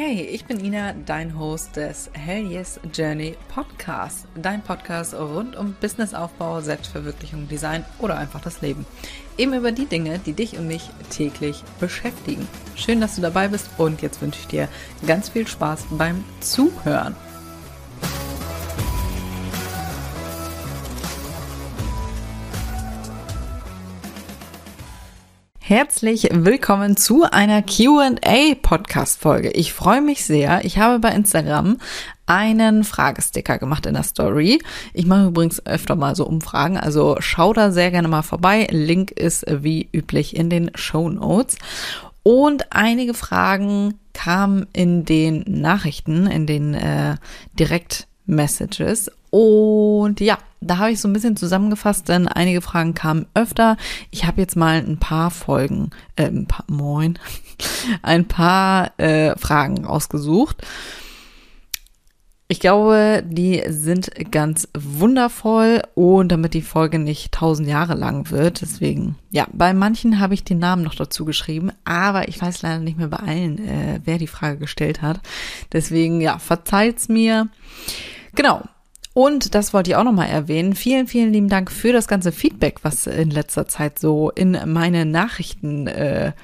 Hey, ich bin Ina, dein Host des Hell Yes Journey Podcast. Dein Podcast rund um Businessaufbau, Selbstverwirklichung, Design oder einfach das Leben. Eben über die Dinge, die dich und mich täglich beschäftigen. Schön, dass du dabei bist und jetzt wünsche ich dir ganz viel Spaß beim Zuhören. Herzlich willkommen zu einer QA Podcast Folge. Ich freue mich sehr. Ich habe bei Instagram einen Fragesticker gemacht in der Story. Ich mache übrigens öfter mal so Umfragen, also schau da sehr gerne mal vorbei. Link ist wie üblich in den Show Notes. Und einige Fragen kamen in den Nachrichten, in den äh, Direct-Messages. Und ja, da habe ich so ein bisschen zusammengefasst, denn einige Fragen kamen öfter. Ich habe jetzt mal ein paar Folgen, äh, ein paar, moin, ein paar äh, Fragen ausgesucht. Ich glaube, die sind ganz wundervoll und damit die Folge nicht tausend Jahre lang wird, deswegen, ja, bei manchen habe ich den Namen noch dazu geschrieben, aber ich weiß leider nicht mehr bei allen, äh, wer die Frage gestellt hat. Deswegen, ja, verzeiht's mir. Genau, und das wollte ich auch nochmal erwähnen. Vielen, vielen lieben Dank für das ganze Feedback, was in letzter Zeit so in meine Nachrichten äh,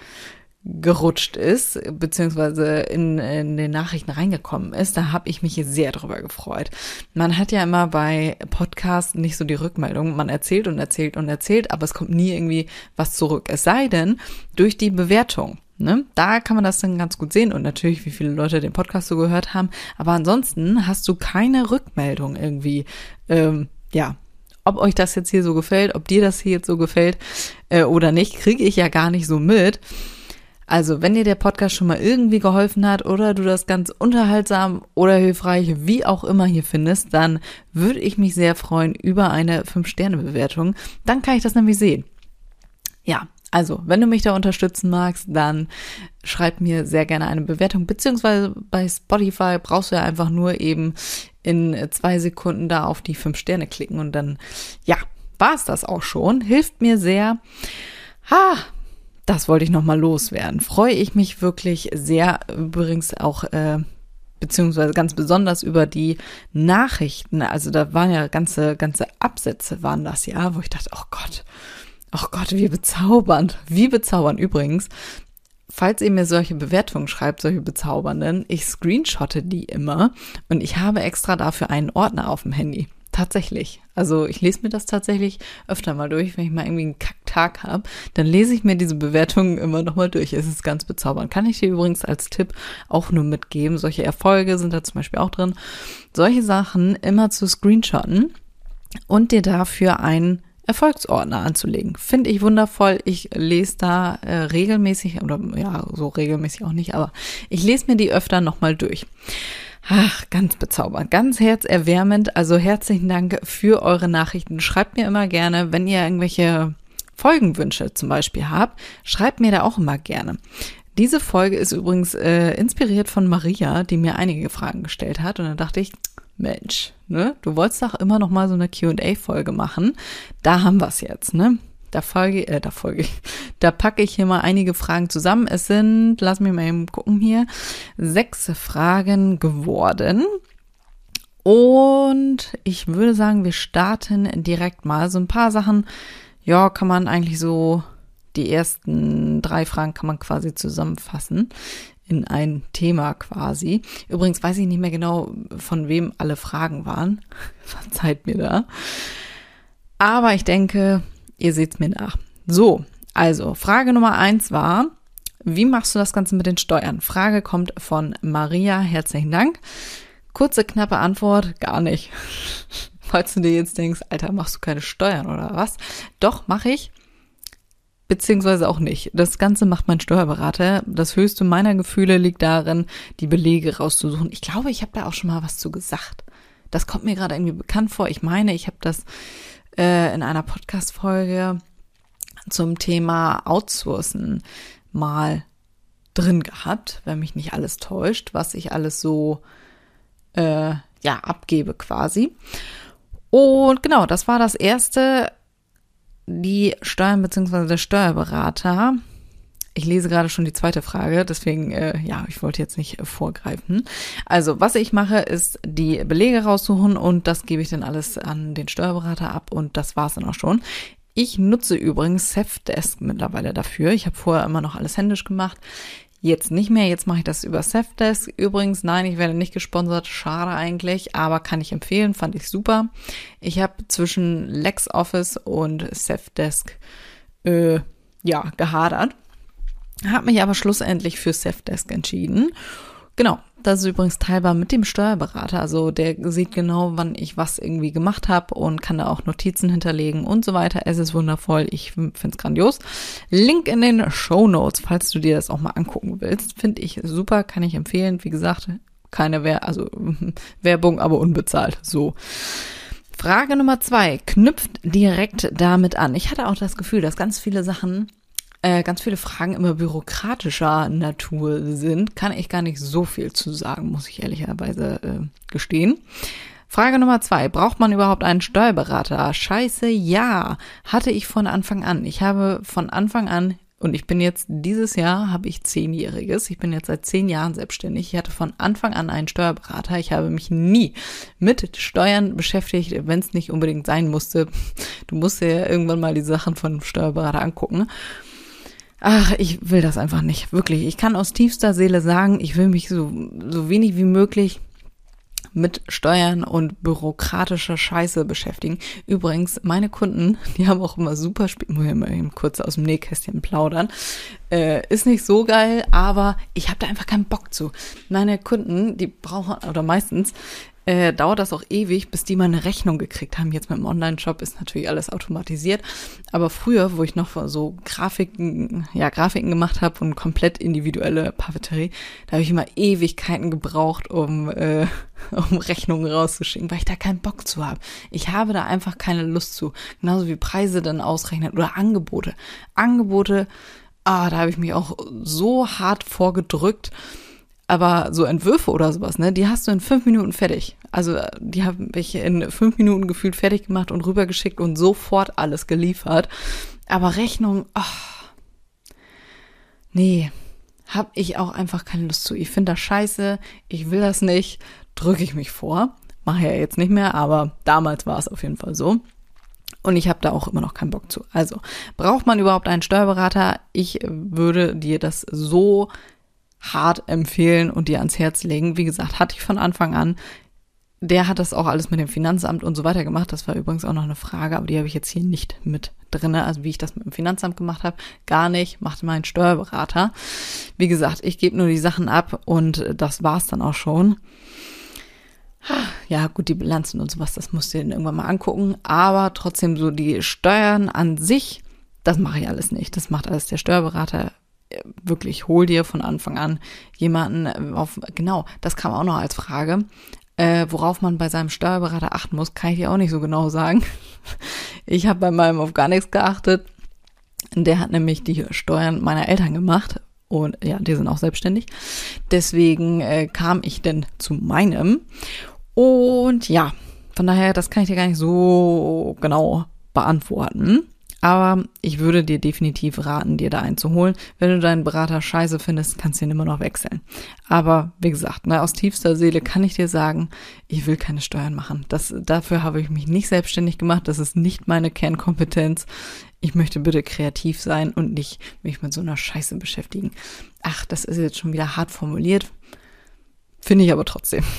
gerutscht ist, beziehungsweise in, in den Nachrichten reingekommen ist, da habe ich mich sehr drüber gefreut. Man hat ja immer bei Podcasts nicht so die Rückmeldung, man erzählt und erzählt und erzählt, aber es kommt nie irgendwie was zurück. Es sei denn, durch die Bewertung. Ne? Da kann man das dann ganz gut sehen und natürlich, wie viele Leute den Podcast so gehört haben. Aber ansonsten hast du keine Rückmeldung irgendwie, ähm, ja, ob euch das jetzt hier so gefällt, ob dir das hier jetzt so gefällt äh, oder nicht, kriege ich ja gar nicht so mit. Also, wenn dir der Podcast schon mal irgendwie geholfen hat oder du das ganz unterhaltsam oder hilfreich, wie auch immer hier findest, dann würde ich mich sehr freuen über eine 5-Sterne-Bewertung. Dann kann ich das nämlich sehen. Ja, also, wenn du mich da unterstützen magst, dann schreib mir sehr gerne eine Bewertung, beziehungsweise bei Spotify brauchst du ja einfach nur eben in zwei Sekunden da auf die fünf Sterne klicken und dann, ja, war es das auch schon. Hilft mir sehr. Ha, das wollte ich nochmal loswerden. Freue ich mich wirklich sehr, übrigens auch, äh, beziehungsweise ganz besonders über die Nachrichten. Also da waren ja ganze, ganze Absätze waren das ja, wo ich dachte, oh Gott, Oh Gott, wie bezaubernd. Wie bezaubernd übrigens. Falls ihr mir solche Bewertungen schreibt, solche bezaubernden, ich screenshotte die immer und ich habe extra dafür einen Ordner auf dem Handy. Tatsächlich. Also ich lese mir das tatsächlich öfter mal durch, wenn ich mal irgendwie einen Kacktag habe, dann lese ich mir diese Bewertungen immer nochmal durch. Es ist ganz bezaubernd. Kann ich dir übrigens als Tipp auch nur mitgeben. Solche Erfolge sind da zum Beispiel auch drin. Solche Sachen immer zu screenshotten und dir dafür einen Erfolgsordner anzulegen. Finde ich wundervoll. Ich lese da äh, regelmäßig, oder ja, so regelmäßig auch nicht, aber ich lese mir die öfter nochmal durch. Ach, ganz bezaubernd, ganz herzerwärmend. Also herzlichen Dank für eure Nachrichten. Schreibt mir immer gerne, wenn ihr irgendwelche Folgenwünsche zum Beispiel habt, schreibt mir da auch immer gerne. Diese Folge ist übrigens äh, inspiriert von Maria, die mir einige Fragen gestellt hat. Und da dachte ich, Mensch, ne? Du wolltest doch immer noch mal so eine Q&A-Folge machen. Da haben wir es jetzt, ne? Da folge, äh, da folge ich, da packe ich hier mal einige Fragen zusammen. Es sind, lass mich mal eben gucken hier, sechs Fragen geworden. Und ich würde sagen, wir starten direkt mal. So ein paar Sachen, ja, kann man eigentlich so, die ersten drei Fragen kann man quasi zusammenfassen in ein Thema quasi. Übrigens weiß ich nicht mehr genau, von wem alle Fragen waren. Verzeiht mir da. Aber ich denke, ihr seht's mir nach. So, also Frage Nummer eins war, wie machst du das Ganze mit den Steuern? Frage kommt von Maria. Herzlichen Dank. Kurze, knappe Antwort, gar nicht. Falls du dir jetzt denkst, Alter, machst du keine Steuern oder was? Doch, mache ich beziehungsweise auch nicht. Das Ganze macht mein Steuerberater. Das höchste meiner Gefühle liegt darin, die Belege rauszusuchen. Ich glaube, ich habe da auch schon mal was zu gesagt. Das kommt mir gerade irgendwie bekannt vor. Ich meine, ich habe das äh, in einer Podcast-Folge zum Thema Outsourcen mal drin gehabt, wenn mich nicht alles täuscht, was ich alles so äh, ja abgebe quasi. Und genau, das war das erste die Steuern bzw. der Steuerberater Ich lese gerade schon die zweite Frage, deswegen, äh, ja, ich wollte jetzt nicht vorgreifen. Also, was ich mache, ist die Belege raussuchen und das gebe ich dann alles an den Steuerberater ab und das war's dann auch schon. Ich nutze übrigens Safdesk mittlerweile dafür. Ich habe vorher immer noch alles händisch gemacht. Jetzt nicht mehr, jetzt mache ich das über Safdesk. Übrigens, nein, ich werde nicht gesponsert, schade eigentlich, aber kann ich empfehlen, fand ich super. Ich habe zwischen LexOffice und Safdesk äh, ja, gehadert habe mich aber schlussendlich für Safdesk entschieden. Genau, das ist übrigens teilbar mit dem Steuerberater. Also der sieht genau, wann ich was irgendwie gemacht habe und kann da auch Notizen hinterlegen und so weiter. Es ist wundervoll. Ich finde es grandios. Link in den Show Notes, falls du dir das auch mal angucken willst. Finde ich super, kann ich empfehlen. Wie gesagt, keine Wer also Werbung, aber unbezahlt. So. Frage Nummer zwei knüpft direkt damit an. Ich hatte auch das Gefühl, dass ganz viele Sachen äh, ganz viele Fragen immer bürokratischer Natur sind, kann ich gar nicht so viel zu sagen, muss ich ehrlicherweise äh, gestehen. Frage Nummer zwei. Braucht man überhaupt einen Steuerberater? Scheiße, ja. Hatte ich von Anfang an. Ich habe von Anfang an, und ich bin jetzt, dieses Jahr habe ich zehnjähriges. Ich bin jetzt seit zehn Jahren selbstständig. Ich hatte von Anfang an einen Steuerberater. Ich habe mich nie mit Steuern beschäftigt, wenn es nicht unbedingt sein musste. Du musst ja irgendwann mal die Sachen von Steuerberater angucken. Ach, ich will das einfach nicht. Wirklich. Ich kann aus tiefster Seele sagen, ich will mich so, so wenig wie möglich mit Steuern und bürokratischer Scheiße beschäftigen. Übrigens, meine Kunden, die haben auch immer super Spiel, muss ich mal eben kurz aus dem Nähkästchen plaudern. Äh, ist nicht so geil, aber ich habe da einfach keinen Bock zu. Meine Kunden, die brauchen, oder meistens, äh, dauert das auch ewig, bis die mal eine Rechnung gekriegt haben. Jetzt mit dem Online-Shop ist natürlich alles automatisiert. Aber früher, wo ich noch so Grafiken, ja, Grafiken gemacht habe und komplett individuelle Papeterie, da habe ich immer Ewigkeiten gebraucht, um, äh, um Rechnungen rauszuschicken, weil ich da keinen Bock zu habe. Ich habe da einfach keine Lust zu. Genauso wie Preise dann ausrechnen oder Angebote. Angebote, ah, da habe ich mich auch so hart vorgedrückt. Aber so Entwürfe oder sowas, ne, die hast du in fünf Minuten fertig. Also die habe ich in fünf Minuten gefühlt fertig gemacht und rübergeschickt und sofort alles geliefert. Aber Rechnung, oh, nee, hab ich auch einfach keine Lust zu. Ich finde das scheiße, ich will das nicht, drücke ich mich vor. Mache ja jetzt nicht mehr, aber damals war es auf jeden Fall so. Und ich habe da auch immer noch keinen Bock zu. Also, braucht man überhaupt einen Steuerberater? Ich würde dir das so hart empfehlen und dir ans Herz legen. Wie gesagt, hatte ich von Anfang an. Der hat das auch alles mit dem Finanzamt und so weiter gemacht. Das war übrigens auch noch eine Frage, aber die habe ich jetzt hier nicht mit drinne. Also wie ich das mit dem Finanzamt gemacht habe, gar nicht. Machte mein Steuerberater. Wie gesagt, ich gebe nur die Sachen ab und das war's dann auch schon. Ja, gut, die Bilanzen und sowas, das musst du dir irgendwann mal angucken. Aber trotzdem so die Steuern an sich, das mache ich alles nicht. Das macht alles der Steuerberater wirklich, hol dir von Anfang an jemanden äh, auf, genau, das kam auch noch als Frage. Äh, worauf man bei seinem Steuerberater achten muss, kann ich dir auch nicht so genau sagen. Ich habe bei meinem auf gar nichts geachtet. Der hat nämlich die Steuern meiner Eltern gemacht und ja, die sind auch selbstständig. Deswegen äh, kam ich denn zu meinem. Und ja, von daher, das kann ich dir gar nicht so genau beantworten. Aber ich würde dir definitiv raten, dir da einen zu holen. Wenn du deinen Berater scheiße findest, kannst du ihn immer noch wechseln. Aber wie gesagt, ne, aus tiefster Seele kann ich dir sagen, ich will keine Steuern machen. Das, dafür habe ich mich nicht selbstständig gemacht. Das ist nicht meine Kernkompetenz. Ich möchte bitte kreativ sein und nicht mich mit so einer Scheiße beschäftigen. Ach, das ist jetzt schon wieder hart formuliert. Finde ich aber trotzdem.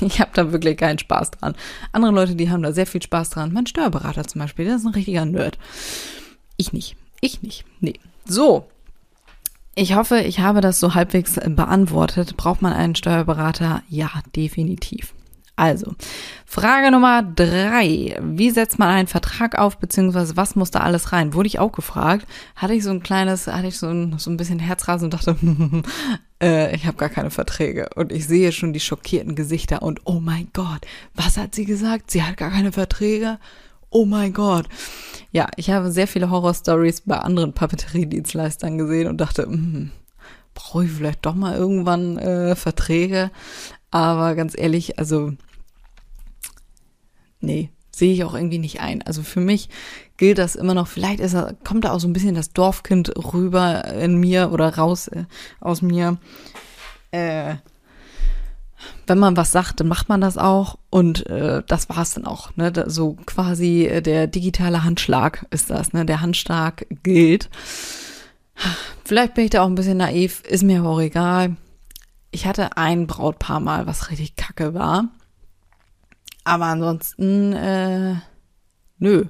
Ich habe da wirklich keinen Spaß dran. Andere Leute, die haben da sehr viel Spaß dran. Mein Steuerberater zum Beispiel, der ist ein richtiger Nerd. Ich nicht. Ich nicht. Nee. So. Ich hoffe, ich habe das so halbwegs beantwortet. Braucht man einen Steuerberater? Ja, definitiv. Also, Frage Nummer drei. Wie setzt man einen Vertrag auf, beziehungsweise was muss da alles rein? Wurde ich auch gefragt. Hatte ich so ein kleines, hatte ich so ein, so ein bisschen Herzrasen und dachte, äh, ich habe gar keine Verträge. Und ich sehe schon die schockierten Gesichter und oh mein Gott, was hat sie gesagt? Sie hat gar keine Verträge? Oh mein Gott. Ja, ich habe sehr viele Horror-Stories bei anderen Papeteriedienstleistern gesehen und dachte, hm, brauche ich vielleicht doch mal irgendwann äh, Verträge. Aber ganz ehrlich, also nee, sehe ich auch irgendwie nicht ein. Also für mich gilt das immer noch. Vielleicht ist er, kommt da auch so ein bisschen das Dorfkind rüber in mir oder raus äh, aus mir. Äh, wenn man was sagt, dann macht man das auch und äh, das war's dann auch. Ne? Da, so quasi äh, der digitale Handschlag ist das. Ne? Der Handschlag gilt. Vielleicht bin ich da auch ein bisschen naiv, ist mir aber auch egal. Ich hatte ein Brautpaar mal, was richtig kacke war. Aber ansonsten, äh, nö.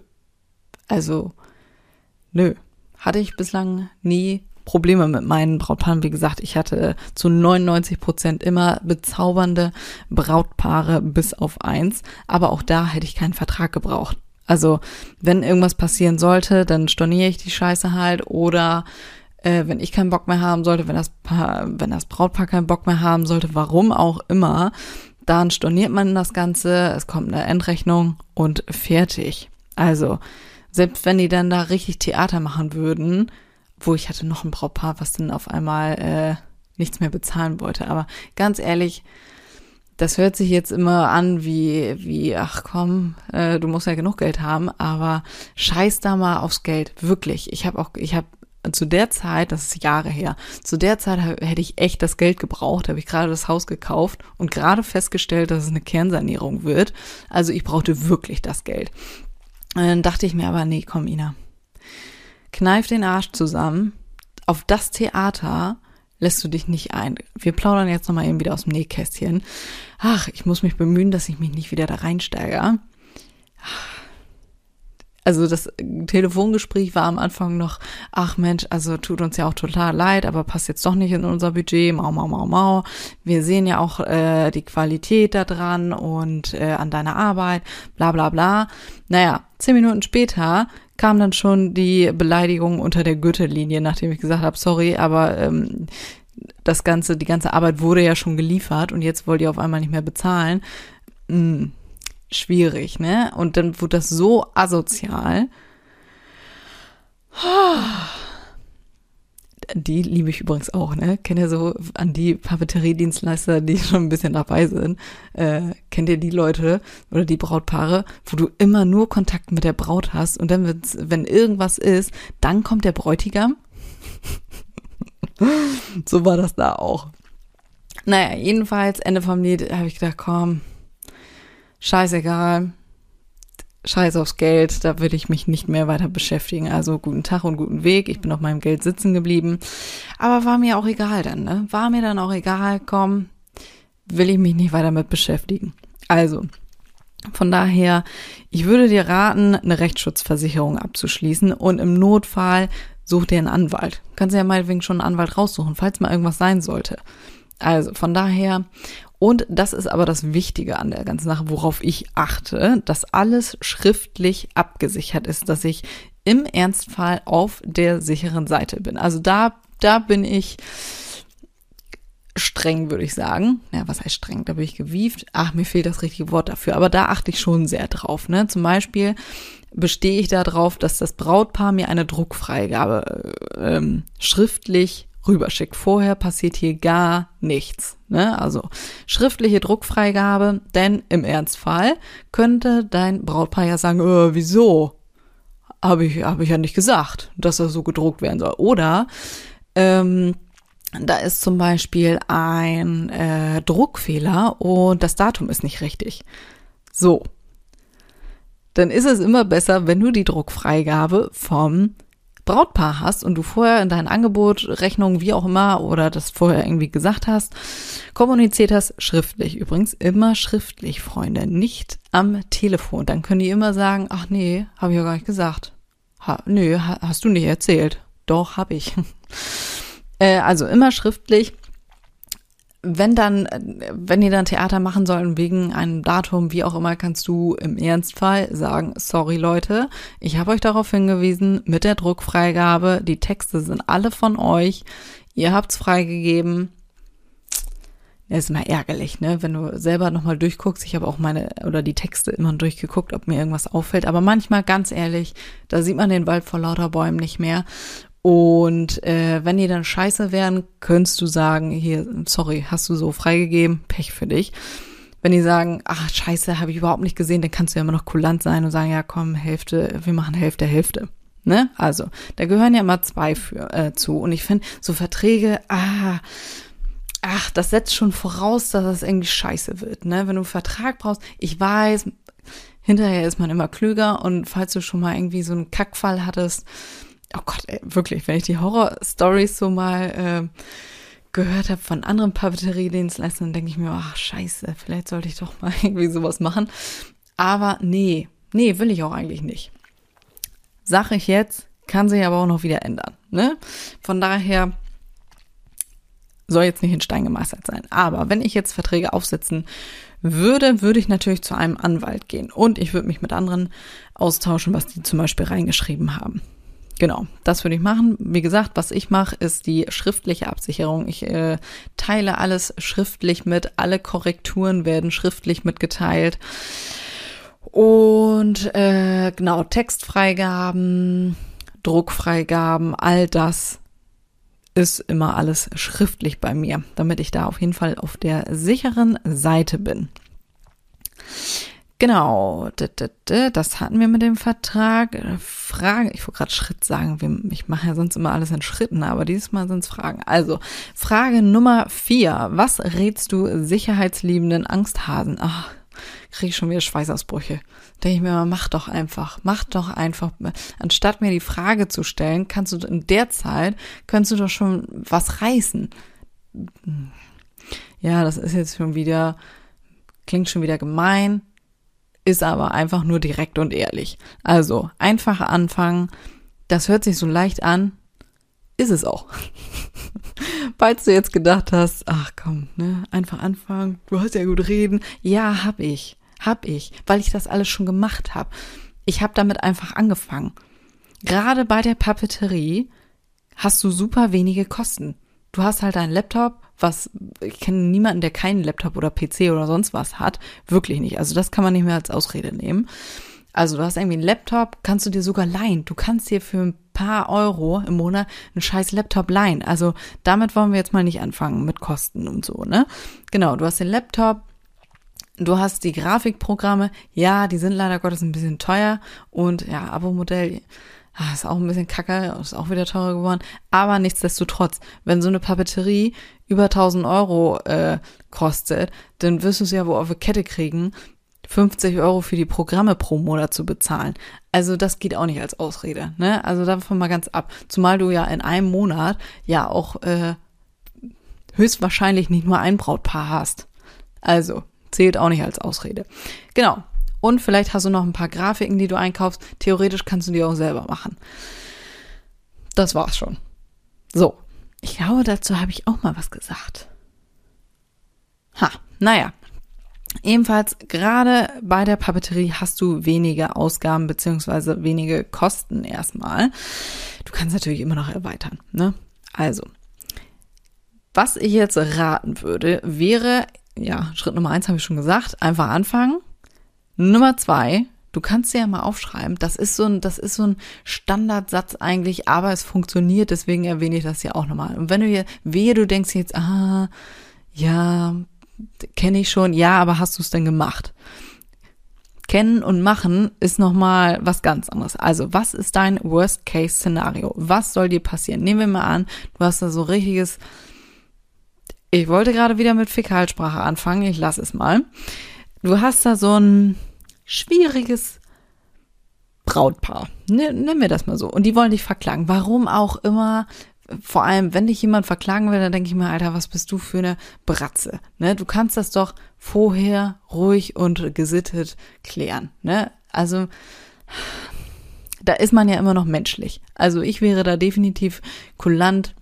Also, nö. Hatte ich bislang nie Probleme mit meinen Brautpaaren. Wie gesagt, ich hatte zu 99 Prozent immer bezaubernde Brautpaare bis auf eins. Aber auch da hätte ich keinen Vertrag gebraucht. Also, wenn irgendwas passieren sollte, dann storniere ich die Scheiße halt oder äh, wenn ich keinen Bock mehr haben sollte, wenn das wenn das Brautpaar keinen Bock mehr haben sollte, warum auch immer, dann storniert man das Ganze, es kommt eine Endrechnung und fertig. Also, selbst wenn die dann da richtig Theater machen würden, wo ich hatte noch ein Brautpaar, was dann auf einmal äh, nichts mehr bezahlen wollte. Aber ganz ehrlich, das hört sich jetzt immer an wie, wie, ach komm, äh, du musst ja genug Geld haben, aber scheiß da mal aufs Geld, wirklich. Ich habe auch, ich habe zu der Zeit, das ist Jahre her, zu der Zeit hätte ich echt das Geld gebraucht, habe ich gerade das Haus gekauft und gerade festgestellt, dass es eine Kernsanierung wird. Also ich brauchte wirklich das Geld. Und dann dachte ich mir aber, nee, komm, Ina, kneif den Arsch zusammen. Auf das Theater lässt du dich nicht ein. Wir plaudern jetzt nochmal eben wieder aus dem Nähkästchen. Ach, ich muss mich bemühen, dass ich mich nicht wieder da reinsteige. Also das Telefongespräch war am Anfang noch, ach Mensch, also tut uns ja auch total leid, aber passt jetzt doch nicht in unser Budget, mau, mau, mau, mau. Wir sehen ja auch äh, die Qualität da dran und äh, an deiner Arbeit, bla bla bla. Naja, zehn Minuten später kam dann schon die Beleidigung unter der Gürtellinie, nachdem ich gesagt habe, sorry, aber ähm, das ganze, die ganze Arbeit wurde ja schon geliefert und jetzt wollt ihr auf einmal nicht mehr bezahlen. Hm, schwierig, ne? Und dann wurde das so asozial. Die liebe ich übrigens auch, ne? Kennt ihr so an die Papeteriedienstleister, die schon ein bisschen dabei sind? Äh, kennt ihr die Leute oder die Brautpaare, wo du immer nur Kontakt mit der Braut hast und dann, wenn irgendwas ist, dann kommt der Bräutigam? so war das da auch. Naja, jedenfalls, Ende vom Lied habe ich gedacht, komm, scheißegal, scheiß aufs Geld, da will ich mich nicht mehr weiter beschäftigen. Also guten Tag und guten Weg, ich bin auf meinem Geld sitzen geblieben. Aber war mir auch egal dann, ne? War mir dann auch egal, komm, will ich mich nicht weiter mit beschäftigen. Also, von daher, ich würde dir raten, eine Rechtsschutzversicherung abzuschließen und im Notfall such dir einen Anwalt. Kannst ja meinetwegen schon einen Anwalt raussuchen, falls mal irgendwas sein sollte. Also von daher, und das ist aber das Wichtige an der ganzen Sache, worauf ich achte, dass alles schriftlich abgesichert ist, dass ich im Ernstfall auf der sicheren Seite bin. Also da, da bin ich streng, würde ich sagen. Ja, was heißt streng? Da bin ich gewieft. Ach, mir fehlt das richtige Wort dafür. Aber da achte ich schon sehr drauf. Ne? Zum Beispiel bestehe ich darauf, dass das Brautpaar mir eine Druckfreigabe äh, ähm, schriftlich rüberschickt. Vorher passiert hier gar nichts. Ne? Also schriftliche Druckfreigabe, denn im Ernstfall könnte dein Brautpaar ja sagen, äh, wieso? Habe ich, hab ich ja nicht gesagt, dass er so gedruckt werden soll. Oder ähm, da ist zum Beispiel ein äh, Druckfehler und das Datum ist nicht richtig. So. Dann ist es immer besser, wenn du die Druckfreigabe vom Brautpaar hast und du vorher in dein Angebot, Rechnung, wie auch immer, oder das vorher irgendwie gesagt hast, kommuniziert hast, schriftlich. Übrigens immer schriftlich, Freunde, nicht am Telefon. Dann können die immer sagen, ach nee, habe ich ja gar nicht gesagt. Ha, nö, hast du nicht erzählt. Doch, habe ich. äh, also immer schriftlich wenn dann, wenn ihr dann Theater machen sollen wegen einem Datum, wie auch immer, kannst du im Ernstfall sagen, sorry Leute, ich habe euch darauf hingewiesen, mit der Druckfreigabe, die Texte sind alle von euch, ihr habt's freigegeben. Das ist immer ärgerlich, ne? Wenn du selber nochmal durchguckst. Ich habe auch meine oder die Texte immer durchgeguckt, ob mir irgendwas auffällt. Aber manchmal, ganz ehrlich, da sieht man den Wald vor lauter Bäumen nicht mehr. Und äh, wenn die dann scheiße wären, könntest du sagen, hier, sorry, hast du so freigegeben, Pech für dich. Wenn die sagen, ach scheiße, habe ich überhaupt nicht gesehen, dann kannst du ja immer noch kulant sein und sagen, ja komm, Hälfte, wir machen Hälfte, Hälfte. Ne? Also, da gehören ja immer zwei für, äh, zu. Und ich finde, so Verträge, ah, ach, das setzt schon voraus, dass das irgendwie scheiße wird. Ne? Wenn du einen Vertrag brauchst, ich weiß, hinterher ist man immer klüger und falls du schon mal irgendwie so einen Kackfall hattest, oh Gott, ey, wirklich, wenn ich die Horror-Stories so mal äh, gehört habe von anderen Papeteriedienstleistern, denke ich mir, ach scheiße, vielleicht sollte ich doch mal irgendwie sowas machen. Aber nee, nee, will ich auch eigentlich nicht. Sache ich jetzt, kann sich aber auch noch wieder ändern. Ne? Von daher soll jetzt nicht in Stein gemeißelt sein. Aber wenn ich jetzt Verträge aufsetzen würde, würde ich natürlich zu einem Anwalt gehen und ich würde mich mit anderen austauschen, was die zum Beispiel reingeschrieben haben. Genau, das würde ich machen. Wie gesagt, was ich mache, ist die schriftliche Absicherung. Ich äh, teile alles schriftlich mit, alle Korrekturen werden schriftlich mitgeteilt. Und äh, genau, Textfreigaben, Druckfreigaben, all das ist immer alles schriftlich bei mir, damit ich da auf jeden Fall auf der sicheren Seite bin. Genau, das hatten wir mit dem Vertrag. Frage, ich wollte gerade Schritt sagen, ich mache ja sonst immer alles in Schritten, aber dieses Mal sind es Fragen. Also, Frage Nummer vier. Was rätst du sicherheitsliebenden Angsthasen? Ach, kriege ich schon wieder Schweißausbrüche. Denke ich mir mal, mach doch einfach, mach doch einfach. Anstatt mir die Frage zu stellen, kannst du in der Zeit, kannst du doch schon was reißen. Ja, das ist jetzt schon wieder, klingt schon wieder gemein ist aber einfach nur direkt und ehrlich. Also einfach anfangen. Das hört sich so leicht an, ist es auch. Falls du jetzt gedacht hast, ach komm, ne, einfach anfangen, du hast ja gut reden. Ja, hab ich, hab ich, weil ich das alles schon gemacht habe. Ich habe damit einfach angefangen. Gerade bei der Papeterie hast du super wenige Kosten. Du hast halt einen Laptop, was ich kenne niemanden, der keinen Laptop oder PC oder sonst was hat. Wirklich nicht. Also das kann man nicht mehr als Ausrede nehmen. Also du hast irgendwie einen Laptop, kannst du dir sogar leihen. Du kannst dir für ein paar Euro im Monat einen scheiß Laptop leihen. Also damit wollen wir jetzt mal nicht anfangen mit Kosten und so, ne? Genau, du hast den Laptop, du hast die Grafikprogramme. Ja, die sind leider Gottes ein bisschen teuer und ja, Abo-Modell ah, ist auch ein bisschen kacke, ist auch wieder teurer geworden. Aber nichtsdestotrotz, wenn so eine Papeterie über 1000 Euro äh, kostet, dann wirst du es ja wohl auf eine Kette kriegen, 50 Euro für die Programme pro Monat zu bezahlen. Also das geht auch nicht als Ausrede. Ne? Also davon mal ganz ab. Zumal du ja in einem Monat ja auch äh, höchstwahrscheinlich nicht nur ein Brautpaar hast. Also zählt auch nicht als Ausrede. Genau. Und vielleicht hast du noch ein paar Grafiken, die du einkaufst. Theoretisch kannst du die auch selber machen. Das war's schon. So. Ich glaube, dazu habe ich auch mal was gesagt. Ha, naja. Ebenfalls, gerade bei der Papeterie hast du wenige Ausgaben beziehungsweise wenige Kosten erstmal. Du kannst natürlich immer noch erweitern, ne? Also, was ich jetzt raten würde, wäre, ja, Schritt Nummer eins habe ich schon gesagt, einfach anfangen. Nummer zwei, du kannst dir ja mal aufschreiben, das ist so ein, das ist so ein Standardsatz eigentlich, aber es funktioniert, deswegen erwähne ich das ja auch nochmal. Und wenn du hier, wehe, du denkst jetzt, ah, ja, kenne ich schon, ja, aber hast du es denn gemacht? Kennen und machen ist nochmal was ganz anderes. Also, was ist dein Worst-Case-Szenario? Was soll dir passieren? Nehmen wir mal an, du hast da so richtiges, ich wollte gerade wieder mit Fäkalsprache anfangen, ich lasse es mal. Du hast da so ein schwieriges Brautpaar. Nennen wir das mal so. Und die wollen dich verklagen. Warum auch immer. Vor allem, wenn dich jemand verklagen will, dann denke ich mir, Alter, was bist du für eine Bratze? Ne? Du kannst das doch vorher ruhig und gesittet klären. Ne? Also, da ist man ja immer noch menschlich. Also ich wäre da definitiv kulant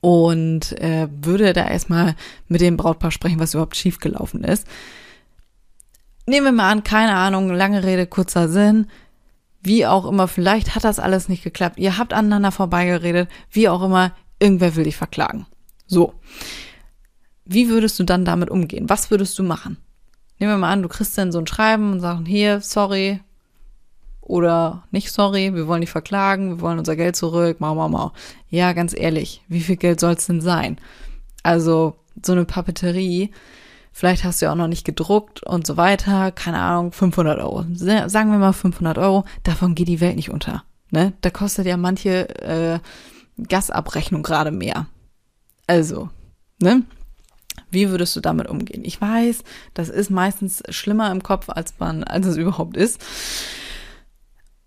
und äh, würde da erstmal mit dem Brautpaar sprechen, was überhaupt schiefgelaufen ist nehmen wir mal an, keine Ahnung, lange Rede, kurzer Sinn, wie auch immer, vielleicht hat das alles nicht geklappt, ihr habt aneinander vorbeigeredet, wie auch immer, irgendwer will dich verklagen. So. Wie würdest du dann damit umgehen? Was würdest du machen? Nehmen wir mal an, du kriegst dann so ein Schreiben und sagst, hier, sorry, oder nicht sorry, wir wollen dich verklagen, wir wollen unser Geld zurück, mau, mau, mau. Ja, ganz ehrlich, wie viel Geld soll es denn sein? Also, so eine Papeterie, vielleicht hast du ja auch noch nicht gedruckt und so weiter, keine Ahnung, 500 Euro. Sagen wir mal 500 Euro, davon geht die Welt nicht unter. Ne? Da kostet ja manche äh, Gasabrechnung gerade mehr. Also, ne? Wie würdest du damit umgehen? Ich weiß, das ist meistens schlimmer im Kopf, als man, als es überhaupt ist.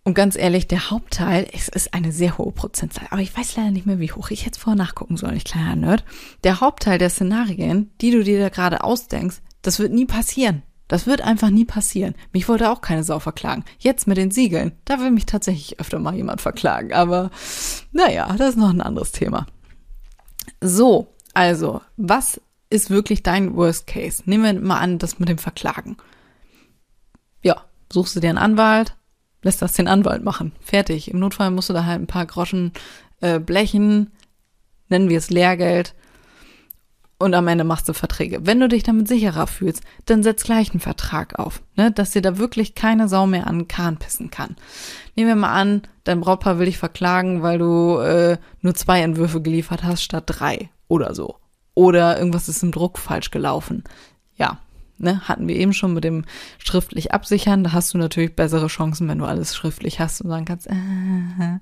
Und ganz ehrlich, der Hauptteil, es ist eine sehr hohe Prozentzahl, aber ich weiß leider nicht mehr, wie hoch. Ich es vorher nachgucken sollen, ich kleiner Nerd. Der Hauptteil der Szenarien, die du dir da gerade ausdenkst, das wird nie passieren. Das wird einfach nie passieren. Mich wollte auch keine Sau verklagen. Jetzt mit den Siegeln, da will mich tatsächlich öfter mal jemand verklagen. Aber naja, das ist noch ein anderes Thema. So, also, was ist wirklich dein Worst Case? Nehmen wir mal an, das mit dem Verklagen. Ja, suchst du dir einen Anwalt, lässt das den Anwalt machen. Fertig. Im Notfall musst du da halt ein paar Groschen äh, blechen, nennen wir es Lehrgeld. Und am Ende machst du Verträge. Wenn du dich damit sicherer fühlst, dann setz gleich einen Vertrag auf, ne, dass dir da wirklich keine Sau mehr an den Kahn pissen kann. Nehmen wir mal an, dein Brautpaar will dich verklagen, weil du äh, nur zwei Entwürfe geliefert hast statt drei oder so. Oder irgendwas ist im Druck falsch gelaufen. Ja, ne, hatten wir eben schon mit dem schriftlich absichern. Da hast du natürlich bessere Chancen, wenn du alles schriftlich hast und sagen kannst, äh,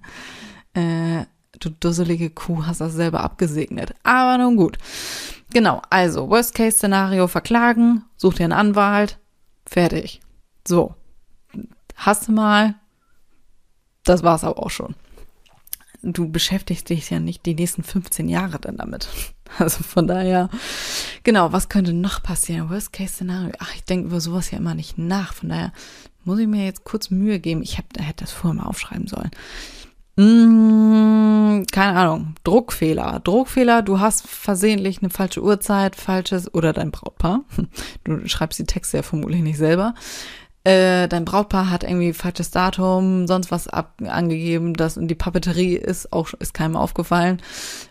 äh, du dusselige Kuh hast das selber abgesegnet. Aber nun gut. Genau, also Worst-Case-Szenario verklagen, such dir einen Anwalt, fertig. So, hast du mal, das war's aber auch schon. Du beschäftigst dich ja nicht die nächsten 15 Jahre dann damit. Also von daher, genau, was könnte noch passieren? Worst-Case-Szenario. Ach, ich denke über sowas ja immer nicht nach. Von daher muss ich mir jetzt kurz Mühe geben. Ich hab, hätte das vorher mal aufschreiben sollen. Hm, keine Ahnung. Druckfehler. Druckfehler, du hast versehentlich eine falsche Uhrzeit, falsches, oder dein Brautpaar. Du schreibst die Texte ja vermutlich nicht selber äh, dein Brautpaar hat irgendwie falsches Datum, sonst was ab angegeben, das und die Papeterie ist auch ist keinem aufgefallen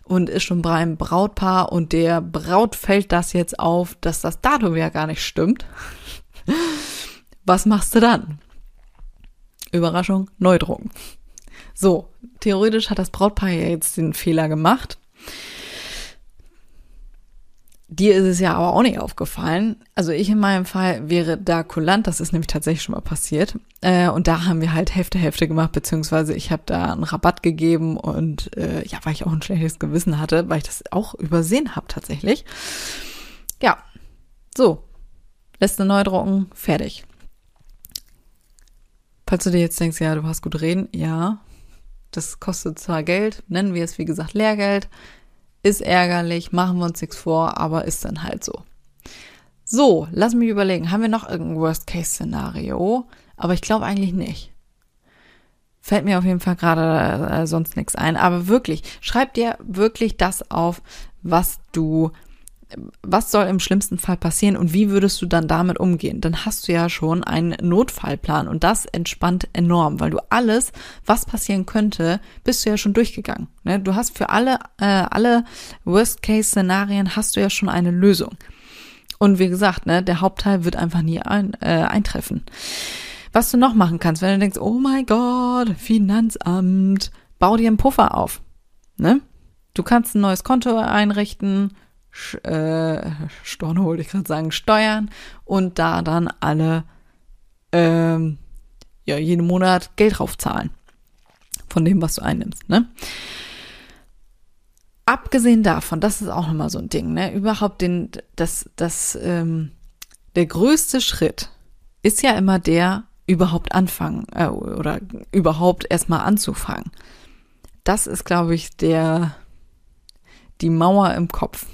und ist schon beim Brautpaar und der Braut fällt das jetzt auf, dass das Datum ja gar nicht stimmt. was machst du dann? Überraschung, neu drucken. So, theoretisch hat das Brautpaar ja jetzt den Fehler gemacht. Dir ist es ja aber auch nicht aufgefallen. Also ich in meinem Fall wäre da kulant, das ist nämlich tatsächlich schon mal passiert. Äh, und da haben wir halt Hälfte, Hälfte gemacht, beziehungsweise ich habe da einen Rabatt gegeben und äh, ja, weil ich auch ein schlechtes Gewissen hatte, weil ich das auch übersehen habe tatsächlich. Ja, so. Lässt neu drucken, fertig. Falls du dir jetzt denkst, ja, du hast gut reden, ja, das kostet zwar Geld, nennen wir es wie gesagt Lehrgeld, ist ärgerlich, machen wir uns nichts vor, aber ist dann halt so. So, lass mich überlegen, haben wir noch irgendein Worst-Case-Szenario? Aber ich glaube eigentlich nicht. Fällt mir auf jeden Fall gerade äh, sonst nichts ein. Aber wirklich, schreib dir wirklich das auf, was du was soll im schlimmsten Fall passieren und wie würdest du dann damit umgehen? Dann hast du ja schon einen Notfallplan und das entspannt enorm, weil du alles, was passieren könnte, bist du ja schon durchgegangen. Ne? Du hast für alle, äh, alle Worst-Case-Szenarien hast du ja schon eine Lösung. Und wie gesagt, ne, der Hauptteil wird einfach nie ein, äh, eintreffen. Was du noch machen kannst, wenn du denkst, oh mein Gott, Finanzamt, bau dir einen Puffer auf. Ne? Du kannst ein neues Konto einrichten, äh, wollte ich gerade sagen, Steuern und da dann alle, ähm, ja, jeden Monat Geld draufzahlen. Von dem, was du einnimmst, ne? Abgesehen davon, das ist auch nochmal so ein Ding, ne? Überhaupt den, das, das, ähm, der größte Schritt ist ja immer der, überhaupt anfangen äh, oder überhaupt erstmal anzufangen. Das ist, glaube ich, der, die Mauer im Kopf.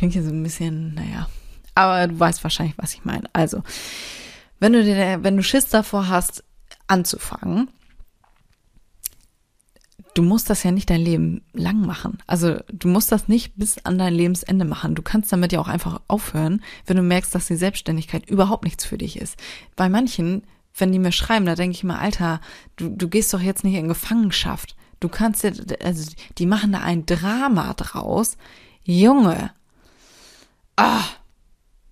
Klingt hier so ein bisschen, naja. Aber du weißt wahrscheinlich, was ich meine. Also, wenn du dir, wenn du Schiss davor hast, anzufangen, du musst das ja nicht dein Leben lang machen. Also du musst das nicht bis an dein Lebensende machen. Du kannst damit ja auch einfach aufhören, wenn du merkst, dass die Selbstständigkeit überhaupt nichts für dich ist. Bei manchen, wenn die mir schreiben, da denke ich mir, Alter, du, du gehst doch jetzt nicht in Gefangenschaft. Du kannst ja, also die machen da ein Drama draus. Junge, ah,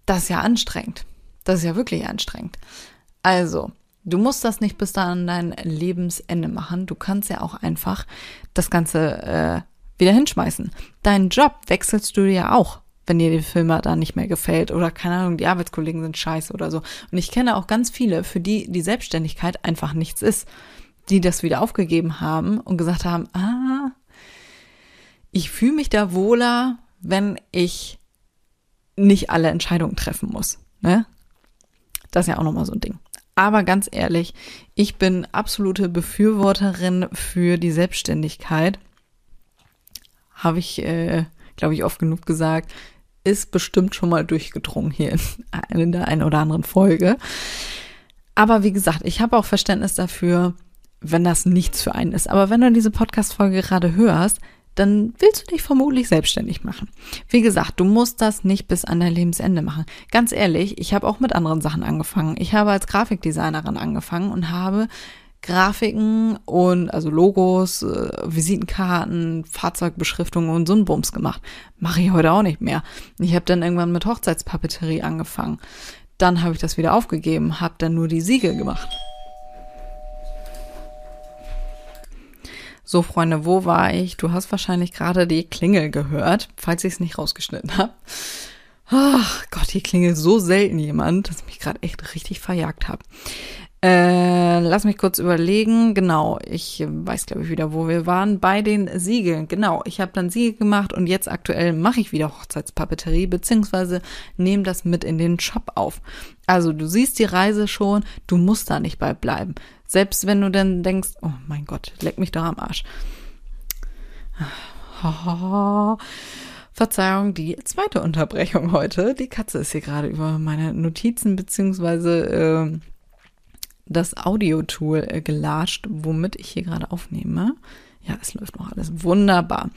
das ist ja anstrengend. Das ist ja wirklich anstrengend. Also, du musst das nicht bis dann dein Lebensende machen. Du kannst ja auch einfach das Ganze äh, wieder hinschmeißen. Deinen Job wechselst du ja auch. wenn dir die Firma da nicht mehr gefällt oder keine Ahnung, die Arbeitskollegen sind scheiße oder so. Und ich kenne auch ganz viele, für die die Selbstständigkeit einfach nichts ist, die das wieder aufgegeben haben und gesagt haben, ah, ich fühle mich da wohler, wenn ich nicht alle Entscheidungen treffen muss. Ne? Das ist ja auch nochmal so ein Ding. Aber ganz ehrlich, ich bin absolute Befürworterin für die Selbstständigkeit. Habe ich, äh, glaube ich, oft genug gesagt. Ist bestimmt schon mal durchgedrungen hier in der einen oder anderen Folge. Aber wie gesagt, ich habe auch Verständnis dafür, wenn das nichts für einen ist. Aber wenn du diese Podcast-Folge gerade hörst, dann willst du dich vermutlich selbstständig machen. Wie gesagt, du musst das nicht bis an dein Lebensende machen. Ganz ehrlich, ich habe auch mit anderen Sachen angefangen. Ich habe als Grafikdesignerin angefangen und habe Grafiken und also Logos, äh, Visitenkarten, Fahrzeugbeschriftungen und so ein Bums gemacht. Mache ich heute auch nicht mehr. Ich habe dann irgendwann mit Hochzeitspapeterie angefangen. Dann habe ich das wieder aufgegeben, habe dann nur die Siegel gemacht. So, Freunde, wo war ich? Du hast wahrscheinlich gerade die Klingel gehört, falls ich es nicht rausgeschnitten habe. Ach Gott, hier klingelt so selten jemand, dass ich mich gerade echt richtig verjagt habe. Äh, lass mich kurz überlegen. Genau, ich weiß, glaube ich, wieder, wo wir waren. Bei den Siegeln. Genau, ich habe dann Siegel gemacht und jetzt aktuell mache ich wieder Hochzeitspapeterie, beziehungsweise nehme das mit in den Shop auf. Also du siehst die Reise schon, du musst da nicht bei bleiben. Selbst wenn du dann denkst, oh mein Gott, leck mich doch am Arsch. Verzeihung, die zweite Unterbrechung heute. Die Katze ist hier gerade über meine Notizen beziehungsweise äh, das Audio-Tool äh, gelatscht, womit ich hier gerade aufnehme. Ja, es läuft noch alles wunderbar.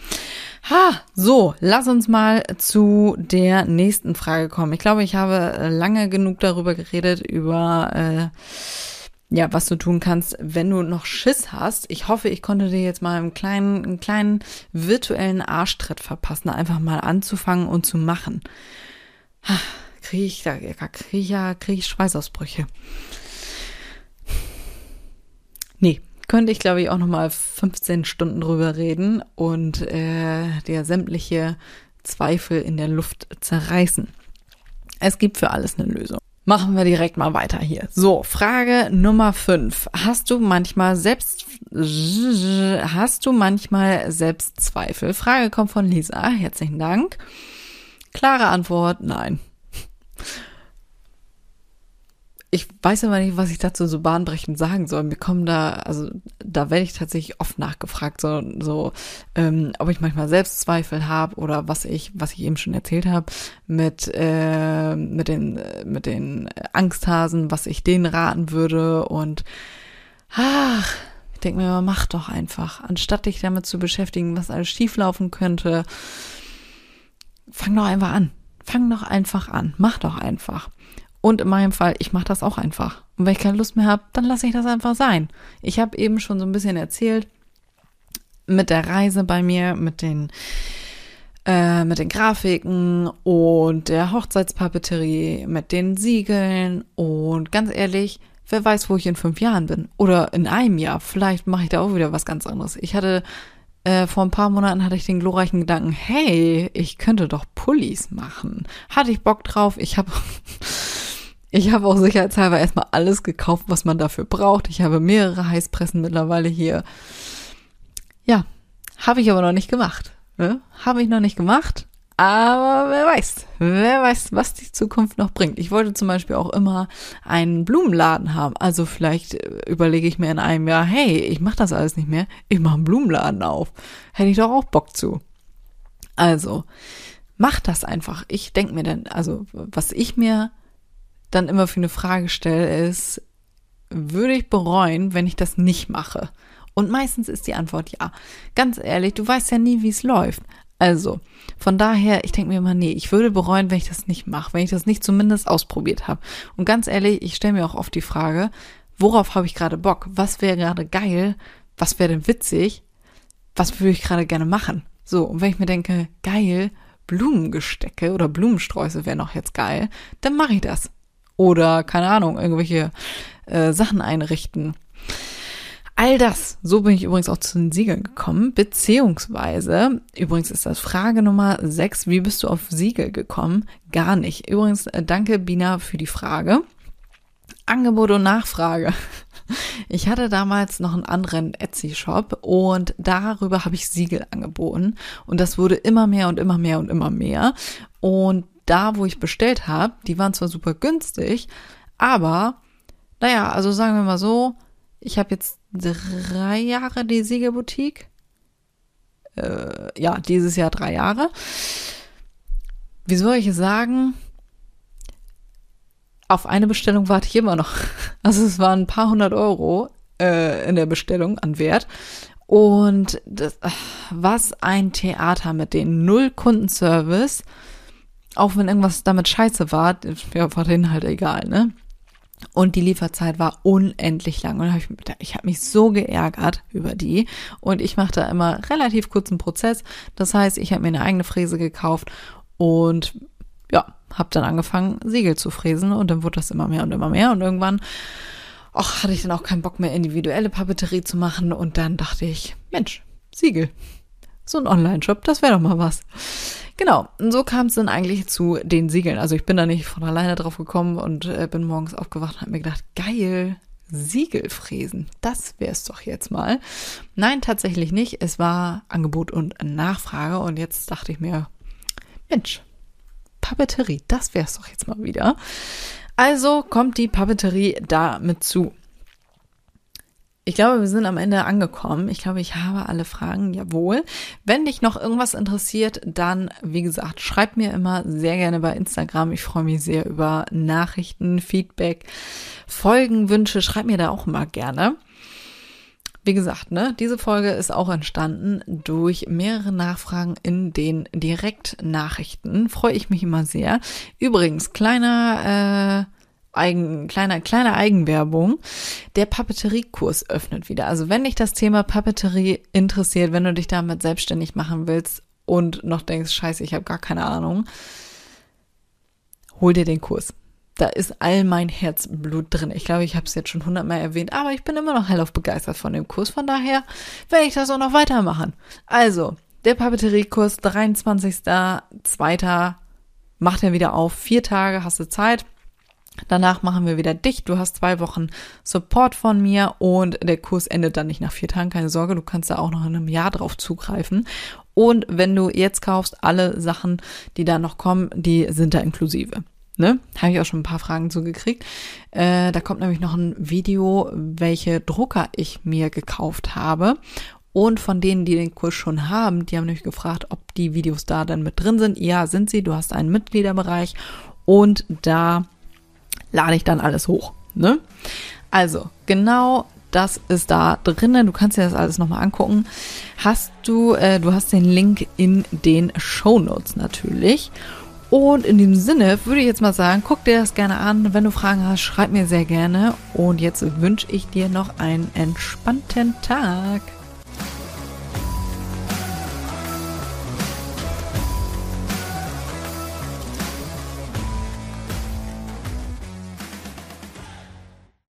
Ha, so, lass uns mal zu der nächsten Frage kommen. Ich glaube, ich habe äh, lange genug darüber geredet, über äh, ja, was du tun kannst, wenn du noch Schiss hast. Ich hoffe, ich konnte dir jetzt mal einen kleinen, einen kleinen virtuellen Arschtritt verpassen, einfach mal anzufangen und zu machen. Kriege ich, da kriege ich ja, kriege ich Schweißausbrüche. Nee, könnte ich, glaube ich, auch nochmal 15 Stunden drüber reden und äh, der sämtliche Zweifel in der Luft zerreißen. Es gibt für alles eine Lösung. Machen wir direkt mal weiter hier. So, Frage Nummer 5. Hast du manchmal selbst hast du manchmal Selbstzweifel? Frage kommt von Lisa. Herzlichen Dank. Klare Antwort, nein ich weiß aber nicht, was ich dazu so bahnbrechend sagen soll. Mir kommen da, also da werde ich tatsächlich oft nachgefragt, so, so ähm, ob ich manchmal Selbstzweifel habe oder was ich, was ich eben schon erzählt habe, mit, äh, mit den, mit den Angsthasen, was ich denen raten würde und ach, ich denke mir, mach doch einfach, anstatt dich damit zu beschäftigen, was alles schieflaufen könnte, fang doch einfach an. Fang doch einfach an. Mach doch einfach. Und in meinem Fall, ich mache das auch einfach. Und wenn ich keine Lust mehr habe, dann lasse ich das einfach sein. Ich habe eben schon so ein bisschen erzählt mit der Reise bei mir, mit den äh, mit den Grafiken und der Hochzeitspapeterie, mit den Siegeln und ganz ehrlich, wer weiß, wo ich in fünf Jahren bin oder in einem Jahr. Vielleicht mache ich da auch wieder was ganz anderes. Ich hatte äh, vor ein paar Monaten hatte ich den glorreichen Gedanken, hey, ich könnte doch Pullis machen. Hatte ich Bock drauf. Ich habe Ich habe auch sicherheitshalber erstmal alles gekauft, was man dafür braucht. Ich habe mehrere Heißpressen mittlerweile hier. Ja, habe ich aber noch nicht gemacht. Ne? Habe ich noch nicht gemacht. Aber wer weiß, wer weiß, was die Zukunft noch bringt. Ich wollte zum Beispiel auch immer einen Blumenladen haben. Also vielleicht äh, überlege ich mir in einem Jahr, hey, ich mache das alles nicht mehr. Ich mache einen Blumenladen auf. Hätte ich doch auch Bock zu. Also, mach das einfach. Ich denke mir dann, also was ich mir dann immer für eine Frage stelle, ist, würde ich bereuen, wenn ich das nicht mache? Und meistens ist die Antwort ja. Ganz ehrlich, du weißt ja nie, wie es läuft. Also, von daher, ich denke mir immer, nee, ich würde bereuen, wenn ich das nicht mache, wenn ich das nicht zumindest ausprobiert habe. Und ganz ehrlich, ich stelle mir auch oft die Frage, worauf habe ich gerade Bock? Was wäre gerade geil? Was wäre denn witzig? Was würde ich gerade gerne machen? So, und wenn ich mir denke, geil, Blumengestecke oder Blumensträuße wäre noch jetzt geil, dann mache ich das oder keine Ahnung, irgendwelche äh, Sachen einrichten. All das, so bin ich übrigens auch zu den Siegeln gekommen, beziehungsweise, übrigens ist das Frage Nummer 6, wie bist du auf Siegel gekommen? Gar nicht. Übrigens, äh, danke Bina für die Frage. Angebot und Nachfrage. Ich hatte damals noch einen anderen Etsy-Shop und darüber habe ich Siegel angeboten und das wurde immer mehr und immer mehr und immer mehr. Und da, wo ich bestellt habe, die waren zwar super günstig, aber naja, also sagen wir mal so, ich habe jetzt drei Jahre die Siegelboutique. Äh, ja, dieses Jahr drei Jahre. Wie soll ich sagen? Auf eine Bestellung warte ich immer noch. Also es waren ein paar hundert Euro äh, in der Bestellung an Wert. Und das, was ein Theater mit den Null Kundenservice. Auch wenn irgendwas damit scheiße war, ja, war denen halt egal, ne? Und die Lieferzeit war unendlich lang. Und hab ich, ich habe mich so geärgert über die. Und ich mache da immer relativ kurzen Prozess. Das heißt, ich habe mir eine eigene Fräse gekauft und ja, habe dann angefangen, Siegel zu fräsen. Und dann wurde das immer mehr und immer mehr. Und irgendwann ach, hatte ich dann auch keinen Bock mehr, individuelle Papeterie zu machen. Und dann dachte ich, Mensch, Siegel. So ein Online-Shop, das wäre doch mal was. Genau, und so kam es dann eigentlich zu den Siegeln. Also ich bin da nicht von alleine drauf gekommen und äh, bin morgens aufgewacht und habe mir gedacht, geil, Siegel fräsen. Das wäre es doch jetzt mal. Nein, tatsächlich nicht. Es war Angebot und Nachfrage und jetzt dachte ich mir, Mensch, Papeterie, das wäre es doch jetzt mal wieder. Also kommt die Papeterie damit zu. Ich glaube, wir sind am Ende angekommen. Ich glaube, ich habe alle Fragen. Jawohl. Wenn dich noch irgendwas interessiert, dann, wie gesagt, schreib mir immer sehr gerne bei Instagram. Ich freue mich sehr über Nachrichten, Feedback, Folgenwünsche. Schreib mir da auch immer gerne. Wie gesagt, ne, diese Folge ist auch entstanden durch mehrere Nachfragen in den Direktnachrichten. Freue ich mich immer sehr. Übrigens, kleiner äh, Eigen, kleiner, kleine Eigenwerbung. Der Papeteriekurs öffnet wieder. Also wenn dich das Thema Papeterie interessiert, wenn du dich damit selbstständig machen willst und noch denkst, scheiße, ich habe gar keine Ahnung, hol dir den Kurs. Da ist all mein Herzblut drin. Ich glaube, ich habe es jetzt schon hundertmal erwähnt, aber ich bin immer noch hellauf begeistert von dem Kurs. Von daher werde ich das auch noch weitermachen. Also, der Papeteriekurs, 23.02. macht er wieder auf. Vier Tage hast du Zeit. Danach machen wir wieder dicht. Du hast zwei Wochen Support von mir und der Kurs endet dann nicht nach vier Tagen. Keine Sorge, du kannst da auch noch in einem Jahr drauf zugreifen. Und wenn du jetzt kaufst, alle Sachen, die da noch kommen, die sind da inklusive. Ne? Habe ich auch schon ein paar Fragen zugekriegt. Äh, da kommt nämlich noch ein Video, welche Drucker ich mir gekauft habe. Und von denen, die den Kurs schon haben, die haben nämlich gefragt, ob die Videos da dann mit drin sind. Ja, sind sie. Du hast einen Mitgliederbereich und da lade ich dann alles hoch. Ne? Also, genau das ist da drinnen. Du kannst dir das alles nochmal angucken. Hast du, äh, du hast den Link in den Show Notes natürlich. Und in dem Sinne würde ich jetzt mal sagen, guck dir das gerne an. Wenn du Fragen hast, schreib mir sehr gerne. Und jetzt wünsche ich dir noch einen entspannten Tag.